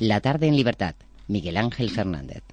La tarde en libertad. Miguel Ángel Fernández.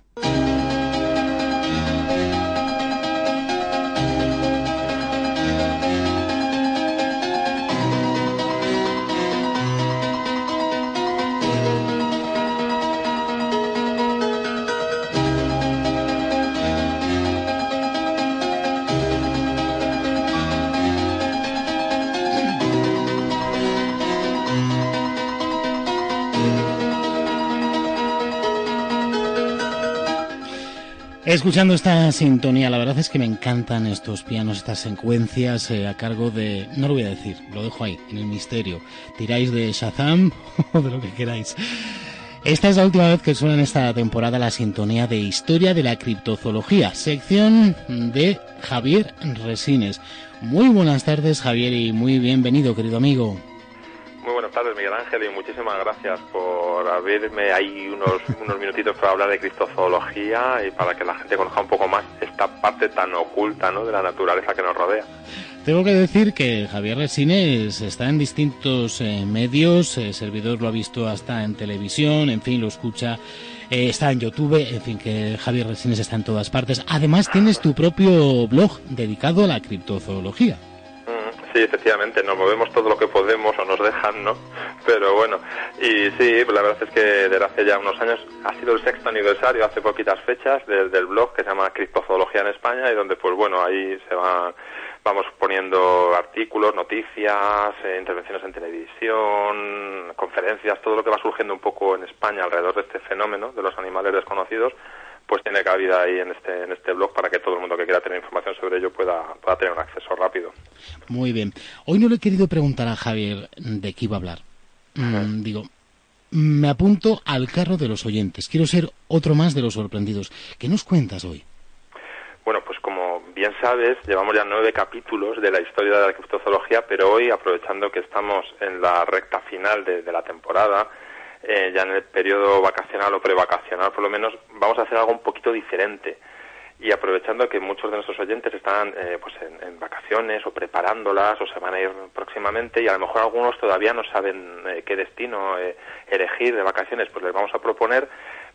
Escuchando esta sintonía, la verdad es que me encantan estos pianos, estas secuencias eh, a cargo de, no lo voy a decir, lo dejo ahí, en el misterio. Tiráis de Shazam o de lo que queráis. Esta es la última vez que suena en esta temporada la sintonía de Historia de la Criptozoología, sección de Javier Resines. Muy buenas tardes, Javier, y muy bienvenido, querido amigo. Tardes, Miguel Ángel, y muchísimas gracias por abrirme ahí unos, unos minutitos para hablar de criptozoología y para que la gente conozca un poco más esta parte tan oculta ¿no? de la naturaleza que nos rodea. Tengo que decir que Javier Resines está en distintos eh, medios, el servidor lo ha visto hasta en televisión, en fin, lo escucha, eh, está en YouTube, en fin, que Javier Resines está en todas partes. Además, tienes tu propio blog dedicado a la criptozoología. Sí, efectivamente, nos movemos todo lo que podemos o nos dejan, ¿no? Pero bueno, y sí, la verdad es que desde hace ya unos años ha sido el sexto aniversario, hace poquitas fechas, del blog que se llama Criptozoología en España y donde, pues bueno, ahí se va vamos poniendo artículos, noticias, eh, intervenciones en televisión, conferencias, todo lo que va surgiendo un poco en España alrededor de este fenómeno de los animales desconocidos, pues tiene cabida ahí en este, en este blog para que todo el mundo que quiera tener información sobre ello pueda, pueda tener un acceso rápido. Muy bien. Hoy no le he querido preguntar a Javier de qué iba a hablar. Mm, digo, me apunto al carro de los oyentes. Quiero ser otro más de los sorprendidos. ¿Qué nos cuentas hoy? Bueno, pues como bien sabes, llevamos ya nueve capítulos de la historia de la criptozoología, pero hoy, aprovechando que estamos en la recta final de, de la temporada, eh, ya en el periodo vacacional o prevacacional por lo menos, vamos a hacer algo un poquito diferente. Y aprovechando que muchos de nuestros oyentes están eh, pues en, vacaciones o preparándolas o se van a ir próximamente y a lo mejor algunos todavía no saben eh, qué destino elegir de vacaciones, pues les vamos a proponer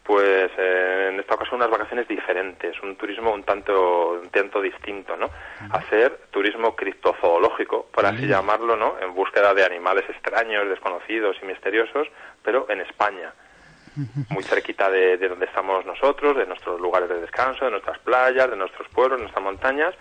pues en esta ocasión unas vacaciones diferentes, un turismo un tanto un tanto distinto, ¿no? Hacer turismo criptozoológico, por así llamarlo, ¿no? En búsqueda de animales extraños, desconocidos y misteriosos, pero en España, muy cerquita de, de donde estamos nosotros, de nuestros lugares de descanso, de nuestras playas, de nuestros pueblos, de nuestras montañas,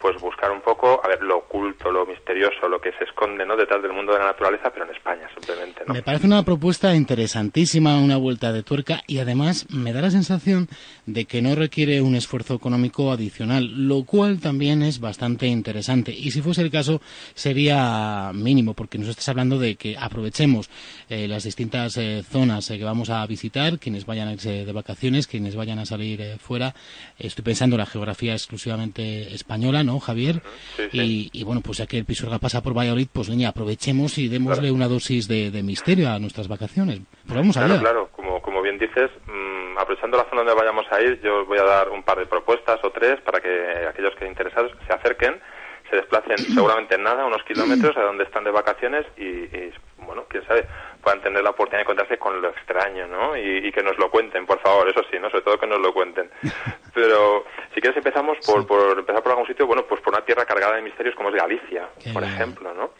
pues buscar un poco, a ver, lo oculto, lo misterioso, lo que se esconde, ¿no? Detrás del mundo de la naturaleza, pero en España, simplemente, ¿no? Me parece una propuesta interesantísima, una vuelta de tuerca, y además me da la sensación de que no requiere un esfuerzo económico adicional, lo cual también es bastante interesante. Y si fuese el caso, sería mínimo, porque nos estás hablando de que aprovechemos eh, las distintas eh, zonas eh, que vamos a visitar, quienes vayan a irse de vacaciones, quienes vayan a salir eh, fuera. Estoy pensando en la geografía exclusivamente española, ¿no, Javier? Sí, sí. Y, y, bueno, pues ya que el Pisuerga pasa por Valladolid, pues niña, aprovechemos y démosle Claro. una dosis de, de misterio a nuestras vacaciones. Pues vamos Claro, allá. claro, como, como bien dices, mm, aprovechando la zona donde vayamos a ir, yo voy a dar un par de propuestas o tres para que aquellos que interesados se acerquen, se desplacen seguramente en nada, unos kilómetros a donde están de vacaciones y, y, bueno, quién sabe, puedan tener la oportunidad de encontrarse con lo extraño, ¿no? Y, y que nos lo cuenten, por favor, eso sí, ¿no? Sobre todo que nos lo cuenten. Pero si quieres empezamos por, por empezar por algún sitio, bueno, pues por una tierra cargada de misterios como es Galicia, Qué por ejemplo, ¿no?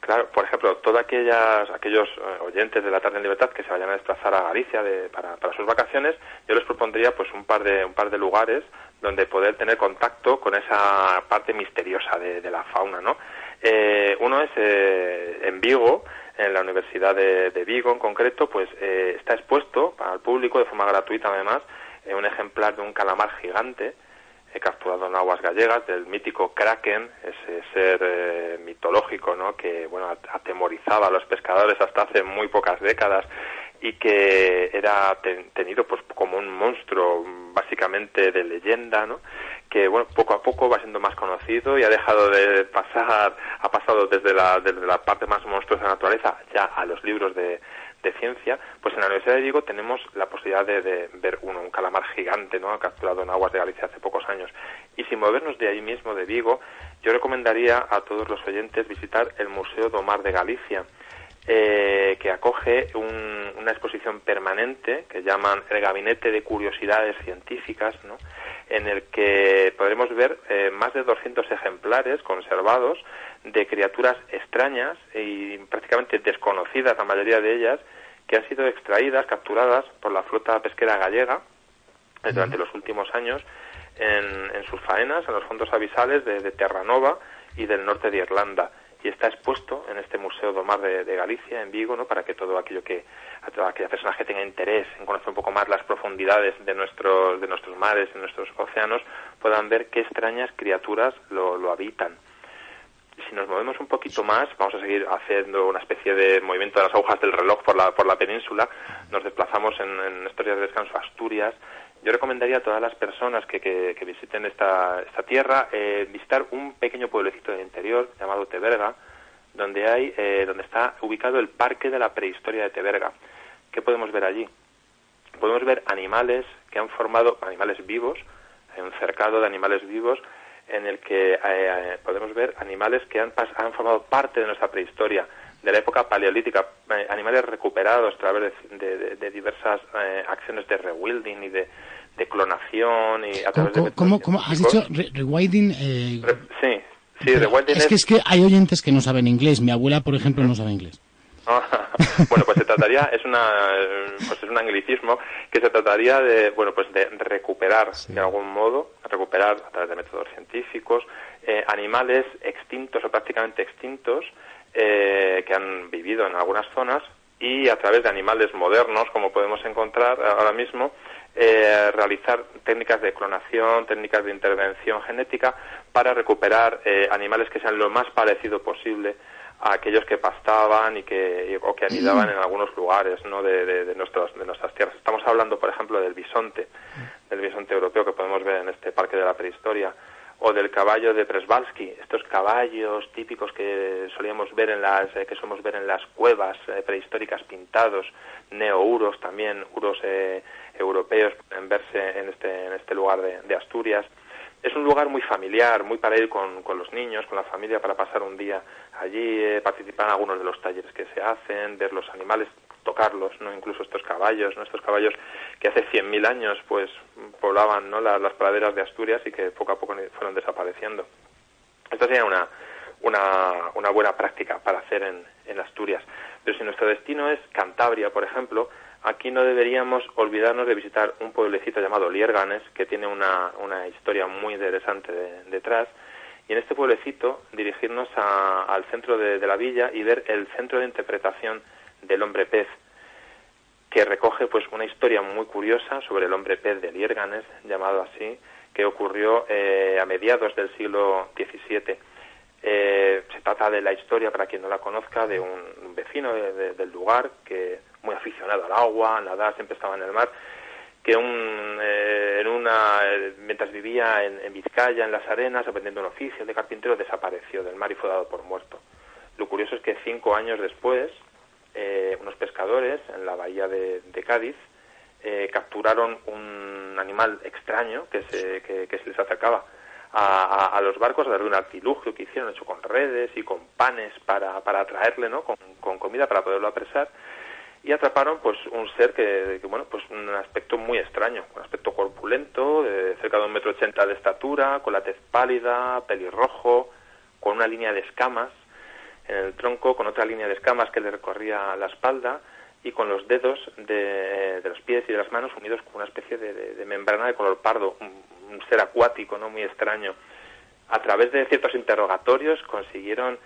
Claro, por ejemplo, todos aquellas, aquellos eh, oyentes de la tarde en libertad que se vayan a desplazar a Galicia de- para, para sus vacaciones, yo les propondría pues un par de un par de lugares donde poder tener contacto con esa parte misteriosa de, de la fauna, ¿no? Eh, uno es eh, en Vigo, en la Universidad de, Vigo en concreto, pues eh, está expuesto para el público de forma gratuita además eh, un ejemplar de un calamar gigante eh, capturado en aguas gallegas del mítico Kraken, ese ser eh, mitológico, ¿no? Que bueno at- atemorizaba a los pescadores hasta hace muy pocas décadas y que era tenido pues como un monstruo básicamente de leyenda, ¿no? que bueno poco a poco va siendo más y ha dejado de pasar, ha pasado desde la, desde la parte más monstruosa de la naturaleza ya a los libros de, de ciencia, pues en la Universidad de Vigo tenemos la posibilidad de, ver uno, un calamar gigante, ¿no? capturado en aguas de Galicia hace pocos años. Y sin movernos de ahí mismo, de Vigo, yo recomendaría a todos los oyentes visitar el Museo do Mar de Galicia, eh, que acoge una exposición permanente que llaman el Gabinete de Curiosidades Científicas, ¿no? en el que podremos ver eh, más de 200 ejemplares conservados de criaturas extrañas y prácticamente desconocidas, la mayoría de ellas, que han sido extraídas, capturadas por la flota pesquera gallega eh, durante los últimos años en, sus faenas, en los fondos abisales de, Terranova y del norte de Irlanda. Y está expuesto en este Museo do Mar de, Galicia, en Vigo, ¿no? para que todo aquello que, aquella persona que tenga interés en conocer un poco más las profundidades de nuestros, de nuestros mares, de nuestros océanos, puedan ver qué extrañas criaturas lo, lo habitan si nos movemos un poquito más, vamos a seguir haciendo una especie de movimiento de las agujas del reloj por la, por la península, nos desplazamos en, en estos días de descanso a Asturias. Yo recomendaría a todas las personas que, que, visiten esta, esta tierra eh, visitar un pequeño pueblecito del interior llamado Teberga, donde, hay, eh, donde está ubicado el Parque de la Prehistoria de Teberga. ¿Qué podemos ver allí? Podemos ver animales que han formado, animales vivos, un cercado de animales vivos en el que eh, podemos ver animales que han, han, formado parte de nuestra prehistoria, de la época paleolítica, eh, animales recuperados a través de, diversas eh, acciones de rewilding y de, clonación y a través ¿Cómo, de ¿cómo, ¿Cómo, has dicho rewilding? sí, sí, rewilding es, es que es que hay oyentes que no saben inglés. Mi abuela, por ejemplo, no sabe inglés. bueno, pues se trataría, es una, pues es un anglicismo que se trataría de, bueno, pues de recuperar de algún modo, recuperar a través de métodos científicos, eh, animales extintos o prácticamente extintos eh, que han vivido en algunas zonas y a través de animales modernos, como podemos encontrar ahora mismo, eh, realizar técnicas de clonación, técnicas de intervención genética para recuperar animales que sean lo más parecido posible a aquellos que pastaban y que, o que anidaban en algunos lugares ¿no? de, de, nuestras, de nuestras tierras. Estamos hablando, por ejemplo, del bisonte, del bisonte europeo que podemos ver en este parque de la prehistoria, o del caballo de Presbalski, estos caballos típicos que solíamos ver en las, eh, que somos ver en las cuevas eh, prehistóricas pintados, neouros también, uros eh, europeos pueden verse en este, en este lugar de, de Asturias es un lugar muy familiar, muy para ir con, con, los niños, con la familia, para pasar un día allí, eh, participar en algunos de los talleres que se hacen, ver los animales, tocarlos, no incluso estos caballos, ¿no? estos caballos que hace 100.000 años pues poblaban ¿no? las, praderas de Asturias y que poco a poco fueron desapareciendo. Esto sería una, una, una buena práctica para hacer en, en Asturias. Pero si nuestro destino es Cantabria, por ejemplo, aquí no deberíamos olvidarnos de visitar un pueblecito llamado Lierganes, que tiene una, una historia muy interesante detrás, y en este pueblecito dirigirnos al centro de, la villa y ver el centro de interpretación del hombre pez, que recoge pues una historia muy curiosa sobre el hombre pez de Lierganes, llamado así, que ocurrió eh, a mediados del siglo XVII. Eh, se trata de la historia, para quien no la conozca, de un vecino del lugar que muy aficionado al agua, a nadar, siempre estaba en el mar, que un, eh, en una, mientras vivía en, Vizcaya, en las arenas, aprendiendo un oficio de carpintero, desapareció del mar y fue dado por muerto. Lo curioso es que cinco años después, eh, unos pescadores en la bahía de, Cádiz eh, capturaron un animal extraño que se, que, se les acercaba a, los barcos a darle un artilugio que hicieron hecho con redes y con panes para, para atraerle, ¿no? Con, comida para poderlo apresar y atraparon pues un ser que, bueno pues un aspecto muy extraño un aspecto corpulento de cerca de un metro ochenta de estatura con la tez pálida pelirrojo con una línea de escamas en el tronco con otra línea de escamas que le recorría la espalda y con los dedos de, los pies y de las manos unidos con una especie de, membrana de color pardo un, ser acuático no muy extraño a través de ciertos interrogatorios consiguieron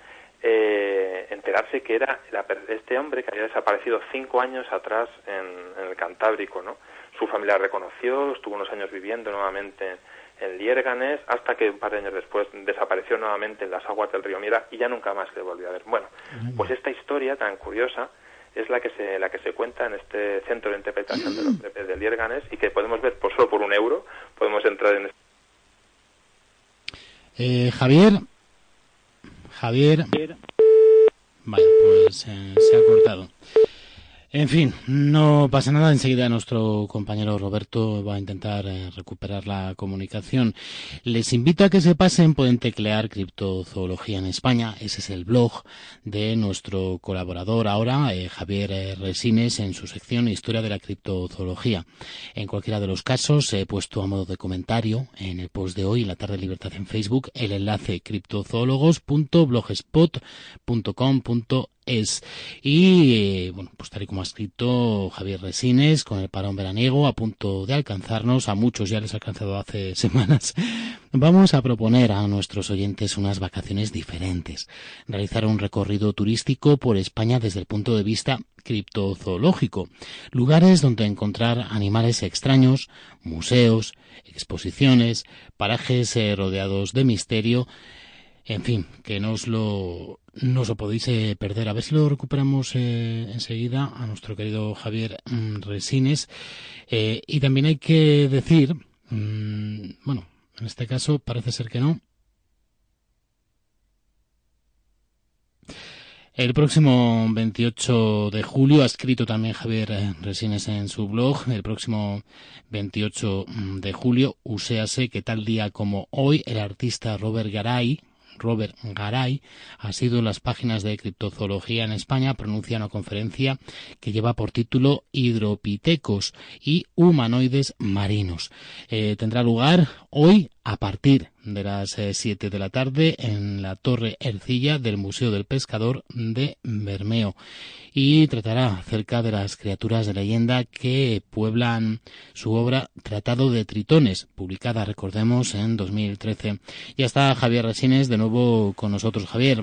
eh, enterarse que era este hombre que había desaparecido cinco años atrás en, el Cantábrico, ¿no? Su familia reconoció, estuvo unos años viviendo nuevamente en Liérganes, hasta que un par de años después desapareció nuevamente en las aguas del río Mira y ya nunca más le volvió a ver. Bueno, pues esta historia tan curiosa es la que se la que se cuenta en este centro de interpretación de los de Lierganes y que podemos ver por solo por un euro podemos entrar en este eh, Javier. Javier. Vaya pues eh, se ha cortado en fin, no pasa nada. Enseguida nuestro compañero Roberto va a intentar eh, recuperar la comunicación. Les invito a que se pasen, pueden teclear Criptozoología en España. Ese es el blog de nuestro colaborador ahora, eh, Javier eh, Resines, en su sección Historia de la Criptozoología. En cualquiera de los casos, he puesto a modo de comentario en el post de hoy, la tarde de libertad en Facebook, el enlace criptozoólogos.blogspot.com.es es. Y, eh, bueno, pues tal y como ha escrito Javier Resines, con el parón veraniego a punto de alcanzarnos, a muchos ya les ha alcanzado hace semanas, vamos a proponer a nuestros oyentes unas vacaciones diferentes. Realizar un recorrido turístico por España desde el punto de vista criptozoológico. Lugares donde encontrar animales extraños, museos, exposiciones, parajes eh, rodeados de misterio, en fin, que no os lo, no os lo podéis eh, perder. A ver si lo recuperamos eh, enseguida a nuestro querido Javier mm, Resines. Eh, y también hay que decir, mm, bueno, en este caso parece ser que no. El próximo 28 de julio ha escrito también Javier Resines en su blog. El próximo 28 mm, de julio, uséase que tal día como hoy, el artista Robert Garay, Robert Garay, ha sido en las páginas de criptozoología en España, pronuncia una conferencia que lleva por título Hidropitecos y humanoides marinos. Eh, tendrá lugar hoy a partir de las 7 eh, de la tarde en la Torre Ercilla del Museo del Pescador de Bermeo y tratará acerca de las criaturas de leyenda que pueblan su obra Tratado de Tritones, publicada, recordemos, en 2013. Ya está Javier Resines de nuevo con nosotros. Javier.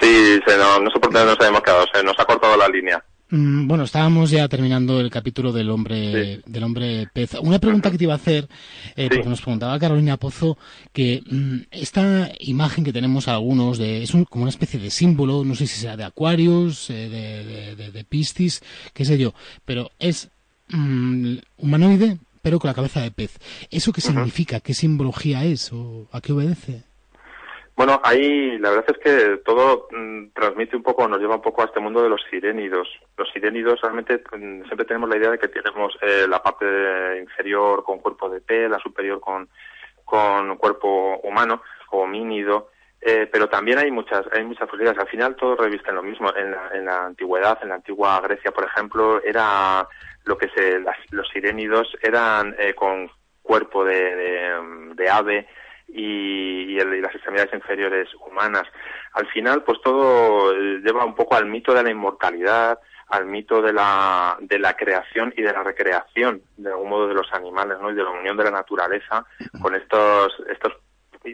Sí, qué nos hemos quedado, se nos ha cortado la línea. Mm, bueno, estábamos ya terminando el capítulo del hombre del hombre pez. Una pregunta que te iba a hacer, eh, porque nos preguntaba Carolina Pozo que mm, esta imagen que tenemos algunos de es como una especie de símbolo, no sé si sea de Aquarius, eh, de, de, Piscis, qué sé yo, pero es mm, humanoide, pero con la cabeza de pez. ¿Eso qué significa? ¿Qué simbología es o a qué obedece? Bueno, ahí la verdad es que todo mm, transmite un poco, nos lleva un poco a este mundo de los sirénidos. Los sirénidos realmente mm, siempre tenemos la idea de que tenemos eh, la parte inferior con cuerpo de pez, la superior con, con cuerpo humano, homínido, eh, pero también hay muchas hay muchas posibilidades. Al final todo revisten lo mismo. En la, en la antigüedad, en la antigua Grecia, por ejemplo, era lo que se los sirénidos eran eh, con cuerpo de, de ave, y, las extremidades inferiores humanas. Al final, pues todo eh, lleva un poco al mito de la inmortalidad, al mito de la, de la creación y de la recreación, de algún modo, de los animales, ¿no? Y de la unión de la naturaleza con estos, estos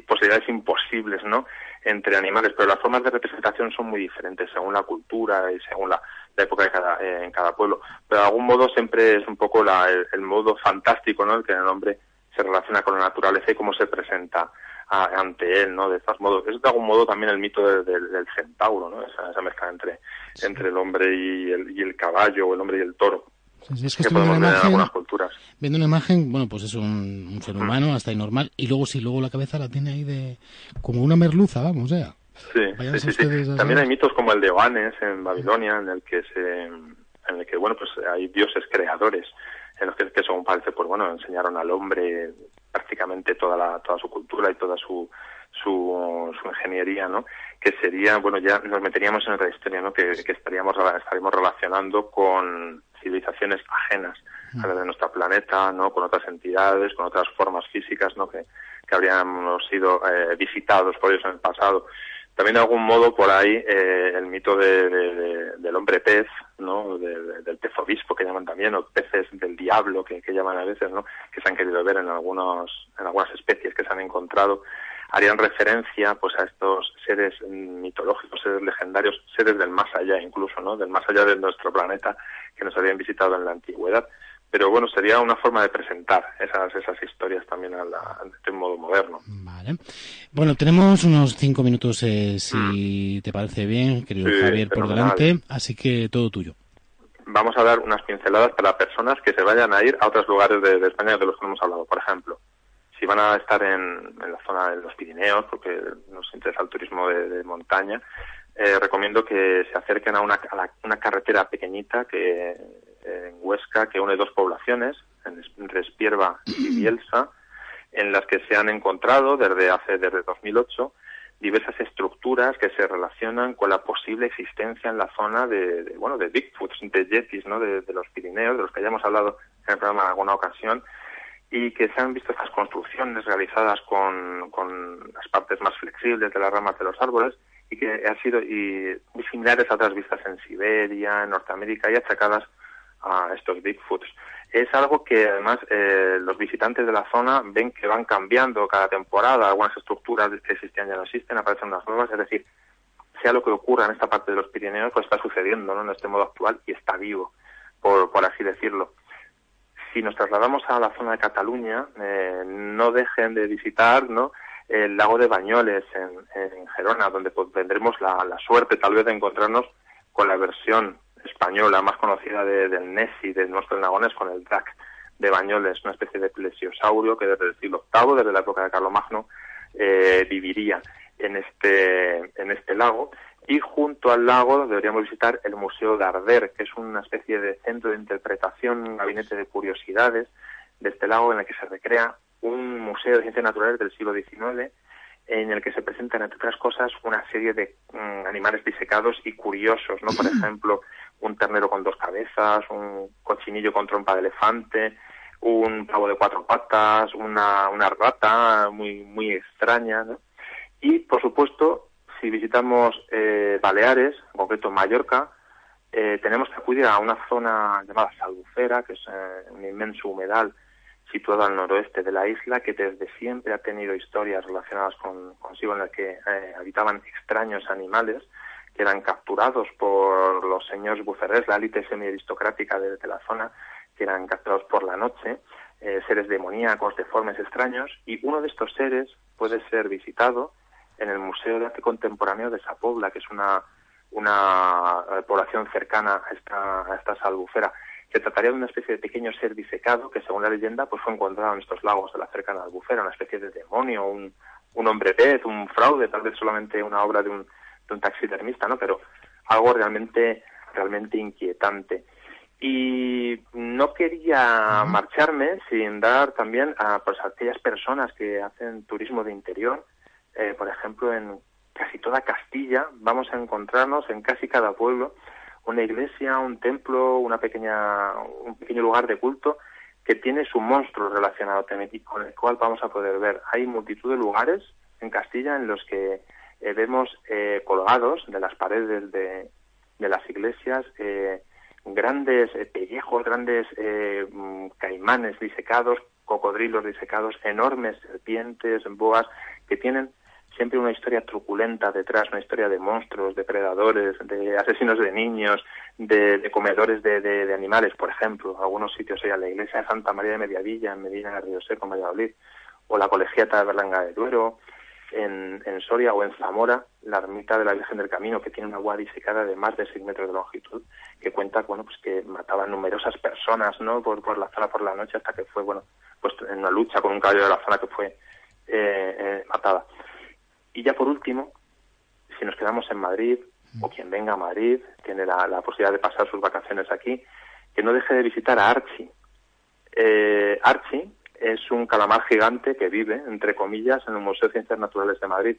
posibilidades imposibles, ¿no? Entre animales, pero las formas de representación son muy diferentes según la cultura y según la, época de cada, eh, en cada pueblo. Pero de algún modo siempre es un poco la, el, modo fantástico, ¿no? El que el hombre se relaciona con la naturaleza y cómo se presenta ante él, ¿no? De estos modos. Es de algún modo también el mito del centauro, ¿no? Esa, mezcla entre, entre el hombre y el, y el caballo, o el hombre y el toro. es que, podemos ver en algunas culturas. Viendo una imagen, bueno, pues es un, ser humano, hasta ahí normal, y luego si luego la cabeza la tiene ahí de como una merluza, vamos, ya. Sí, sí, sí, También hay mitos como el de Oanes en Babilonia, en el que se, en el que bueno, pues hay dioses creadores en los que, que según parece, pues bueno, enseñaron al hombre prácticamente toda la, toda su cultura y toda su, su, su ingeniería, ¿no? Que sería, bueno, ya nos meteríamos en otra historia, ¿no? Que, que estaríamos, estaríamos relacionando con civilizaciones ajenas a la de nuestro planeta, ¿no? Con otras entidades, con otras formas físicas, ¿no? Que, que habríamos sido eh, visitados por ellos en el pasado. También de algún modo por ahí eh, el mito de, del hombre pez, ¿no? del pez obispo que llaman también, o peces del diablo que, que, llaman a veces, ¿no? que se han querido ver en, algunos, en algunas especies que se han encontrado, harían referencia pues a estos seres mitológicos, seres legendarios, seres del más allá incluso, ¿no? del más allá de nuestro planeta que nos habían visitado en la antigüedad pero bueno, sería una forma de presentar esas, esas historias también a la, de modo moderno. Vale. Bueno, tenemos unos cinco minutos, eh, si mm. te parece bien, querido Javier, por delante, así que todo tuyo. Vamos a dar unas pinceladas para personas que se vayan a ir a otros lugares de, España de los que hemos hablado. Por ejemplo, si van a estar en, la zona de los Pirineos, porque nos interesa el turismo de, montaña, eh, recomiendo que se acerquen a una, a una carretera pequeñita que en Huesca que une dos poblaciones, en Respierva y Bielsa, en las que se han encontrado desde hace desde 2008 diversas estructuras que se relacionan con la posible existencia en la zona de, bueno de Bigfoots, de Yetis, ¿no? De, los Pirineos, de los que ya hemos hablado en el programa en alguna ocasión, y que se han visto estas construcciones realizadas con, con las partes más flexibles de las ramas de los árboles y que han sido y muy similares a otras vistas en Siberia, en Norteamérica y achacadas a estos Bigfoots. Es algo que además eh, los visitantes de la zona ven que van cambiando cada temporada, algunas estructuras que existían ya no existen, aparecen unas nuevas, es decir, sea lo que ocurra en esta parte de los Pirineos, pues está sucediendo ¿no? en este modo actual y está vivo, por, por así decirlo. Si nos trasladamos a la zona de Cataluña, eh, no dejen de visitar ¿no? el lago de Bañoles en, Gerona, donde pues, tendremos la suerte tal vez de encontrarnos con la versión española más conocida de, del Nessie, de nuestros nagones, con el Drac de Bañoles, una especie de plesiosaurio que desde el siglo VIII, desde la época de Carlomagno, eh, viviría en este, en este lago. Y junto al lago deberíamos visitar el Museo de Arder, que es una especie de centro de interpretación, un gabinete de curiosidades de este lago en el que se recrea un museo de ciencias naturales del siglo XIX en el que se presentan, entre otras cosas, una serie de mm, animales disecados y curiosos, ¿no? Por ejemplo, un ternero con dos cabezas, un cochinillo con trompa de elefante, un pavo de cuatro patas, una, una rata muy, muy extraña. Y, por supuesto, si visitamos eh, Baleares, en concreto Mallorca, eh, tenemos que acudir a una zona llamada Salbucera, que es eh, un inmenso humedal situado al noroeste de la isla, que desde siempre ha tenido historias relacionadas con consigo en las que habitaban extraños animales que eran capturados por los señores bucerés, la élite semi-aristocrática de, la zona, que eran capturados por la noche, eh, seres demoníacos, deformes, extraños, y uno de estos seres puede ser visitado en el Museo de Arte Contemporáneo de Sapobla, que es una, una eh, población cercana a esta, a esta salbufera. Se trataría de una especie de pequeño ser disecado que, según la leyenda, pues fue encontrado en estos lagos de la cercana albufera, una especie de demonio, un, un hombre pez, un fraude, tal vez solamente una obra de un, un taxidermista, ¿no? Pero algo realmente, realmente inquietante. Y no quería marcharme sin dar también a pues, aquellas personas que hacen turismo de interior, eh, por ejemplo, en casi toda Castilla vamos a encontrarnos en casi cada pueblo una iglesia, un templo, una pequeña, un pequeño lugar de culto que tiene su monstruo relacionado con el cual vamos a poder ver. Hay multitud de lugares en Castilla en los que eh, vemos eh, colgados de las paredes de, de las iglesias eh, grandes pellejos, grandes mm, caimanes disecados, cocodrilos disecados, enormes serpientes, boas, que tienen siempre una historia truculenta detrás, una historia de monstruos, depredadores, de asesinos de niños, de, comedores de, de, animales, por ejemplo. Algunos sitios hay la iglesia de Santa María de Mediavilla, en Medina de Río Seco, en Valladolid, o la colegiata de Berlanga de Duero, en, en, Soria o en Zamora, la ermita de la Virgen del Camino, que tiene una agua disecada de más de 6 metros de longitud, que cuenta, bueno, pues que mataba numerosas personas, ¿no? Por, por la zona por la noche hasta que fue, bueno, pues en una lucha con un caballo de la zona que fue eh, eh, matada. Y ya por último, si nos quedamos en Madrid, o quien venga a Madrid, tiene la, posibilidad de pasar sus vacaciones aquí, que no deje de visitar a Archie. Eh, Archie es un calamar gigante que vive, entre comillas, en el Museo de Ciencias Naturales de Madrid.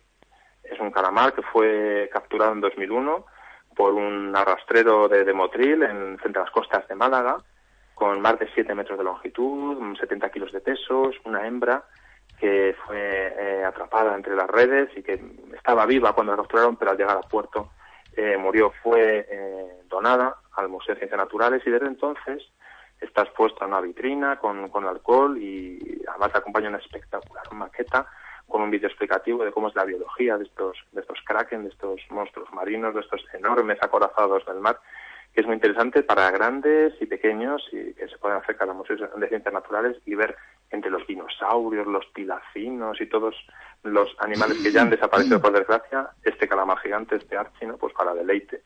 Es un calamar que fue capturado en 2001 por un arrastrero de, Motril en, frente a las costas de Málaga, con más de 7 metros de longitud, 70 kilos de peso, una hembra que fue eh, atrapada entre las redes y que estaba viva cuando la capturaron, pero al llegar a puerto eh, murió. Fue eh, donada al Museo de Ciencias Naturales y desde entonces está expuesta en una vitrina con, con alcohol y además acompaña una espectacular maqueta con un vídeo explicativo de cómo es la biología de estos, de estos kraken, de estos monstruos marinos, de estos enormes acorazados del mar, que es muy interesante para grandes y pequeños y que se pueden acercar a museos de ciencias naturales y ver entre los dinosaurios, los pilacinos y todos los animales que ya han desaparecido por desgracia, este calamar gigante, este archi, ¿no? pues para deleite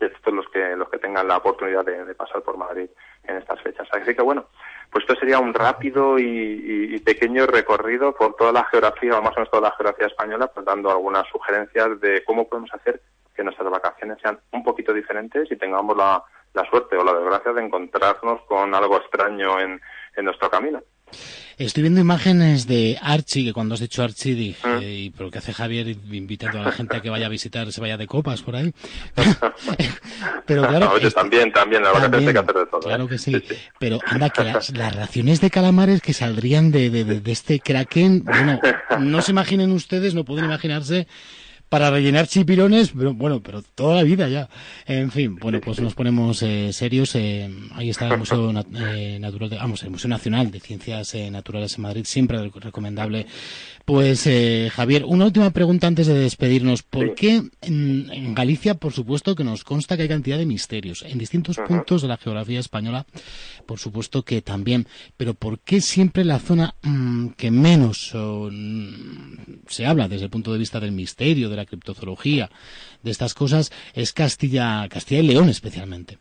estos los que los que tengan la oportunidad de, pasar por Madrid en estas fechas. Así que bueno, pues esto sería un rápido y, pequeño recorrido por toda la geografía, más o menos toda la geografía española, pues dando algunas sugerencias de cómo podemos hacer que nuestras vacaciones sean un poquito diferentes y tengamos la, la suerte o la desgracia de encontrarnos con algo extraño en, en nuestro camino. Estoy viendo imágenes de Archie, que cuando has dicho Archie dije, ah. ¿y pero qué hace Javier invitando a la gente a que vaya a visitar, se vaya de copas por ahí? pero claro... también, también, la verdad que hacer de todo. Claro ¿eh? que sí. Pero anda, que las, raciones de calamares que saldrían de, de, de, de este kraken, bueno, no se imaginen ustedes, no pueden imaginarse para rellenar chipirones, pero bueno, pero toda la vida ya. En fin, bueno, pues nos ponemos eh, serios. Eh, ahí está el Museo eh, Natural, vamos, el Museo Nacional de Ciencias Naturales en Madrid, siempre recomendable pues eh, Javier, una última pregunta antes de despedirnos. ¿Por qué en, Galicia, por supuesto, que nos consta que hay cantidad de misterios en distintos puntos de la geografía española, por supuesto que también, pero ¿por qué siempre la zona mm, que menos mm, se habla desde el punto de vista del misterio, de la criptozoología, de estas cosas, es Castilla, Castilla y León especialmente?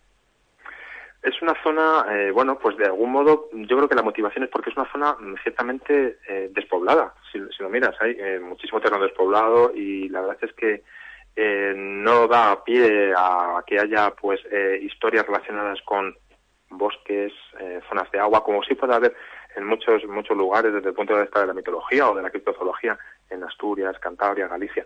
Es una zona, eh, bueno, pues de algún modo, yo creo que la motivación es porque es una zona mm, ciertamente eh, despoblada. Si, lo miras, hay eh, muchísimo terreno despoblado y la verdad es que no da pie a que haya, pues, historias relacionadas con bosques, zonas de agua, como sí puede haber en muchos muchos lugares desde el punto de vista de la mitología o de la criptozoología en Asturias, Cantabria, Galicia.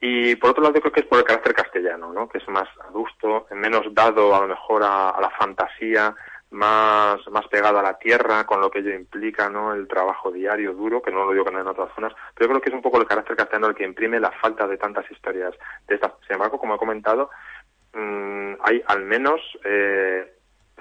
Y por otro lado, yo creo que es por el carácter castellano, ¿no? que es más adusto, menos dado a lo mejor a, la fantasía, más, más pegado a la tierra, con lo que ello implica, ¿no? El trabajo diario duro, que no lo digo que no en otras zonas, pero yo creo que es un poco el carácter castellano el que imprime la falta de tantas historias de estas. Sin embargo, como he comentado, mmm, hay al menos eh,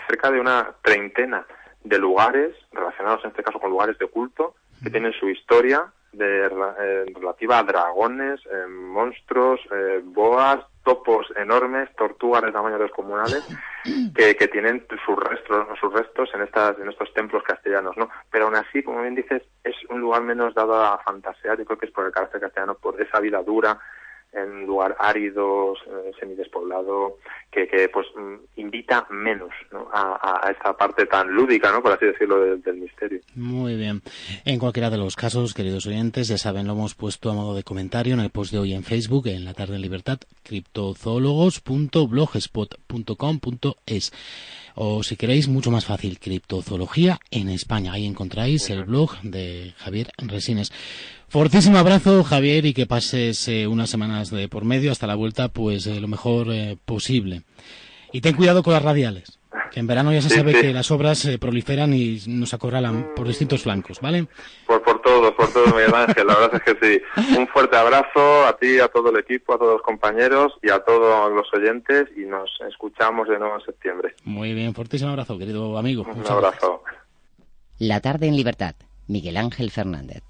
cerca de una treintena de lugares relacionados en este caso con lugares de culto que tienen su historia de, eh, relativa a dragones, eh, monstruos, eh, boas, topos enormes, tortugas de tamaño descomunales, que, que tienen sus restos, sus restos en estas, en estos templos castellanos, ¿no? Pero aún así, como bien dices, es un lugar menos dado a fantasear, yo creo que es por el carácter castellano, por esa vida dura, en un lugar árido, eh, semidespoblado, que, que pues mm, invita menos a, a, esta parte tan lúdica, ¿no? por así decirlo, del, misterio. Muy bien. En cualquiera de los casos, queridos oyentes, ya saben, lo hemos puesto a modo de comentario en el post de hoy en Facebook, en la tarde en libertad, criptozoólogos.blogspot.com.es o si queréis, mucho más fácil, Criptozoología en España. Ahí encontráis el blog de Javier Resines. Fortísimo abrazo, Javier, y que pases eh, unas semanas de por medio hasta la vuelta, pues eh, lo mejor eh, posible. Y ten cuidado con las radiales, que en verano ya se sabe que las obras se proliferan y nos acorralan por distintos flancos, ¿vale? Por, por todo, por todo, Miguel Ángel, la verdad es que sí. Un fuerte abrazo a ti, a todo el equipo, a todos los compañeros y a todos los oyentes y nos escuchamos de nuevo en septiembre. Muy bien, fortísimo abrazo, querido amigo. Un abrazo. La tarde en libertad, Miguel Ángel Fernández.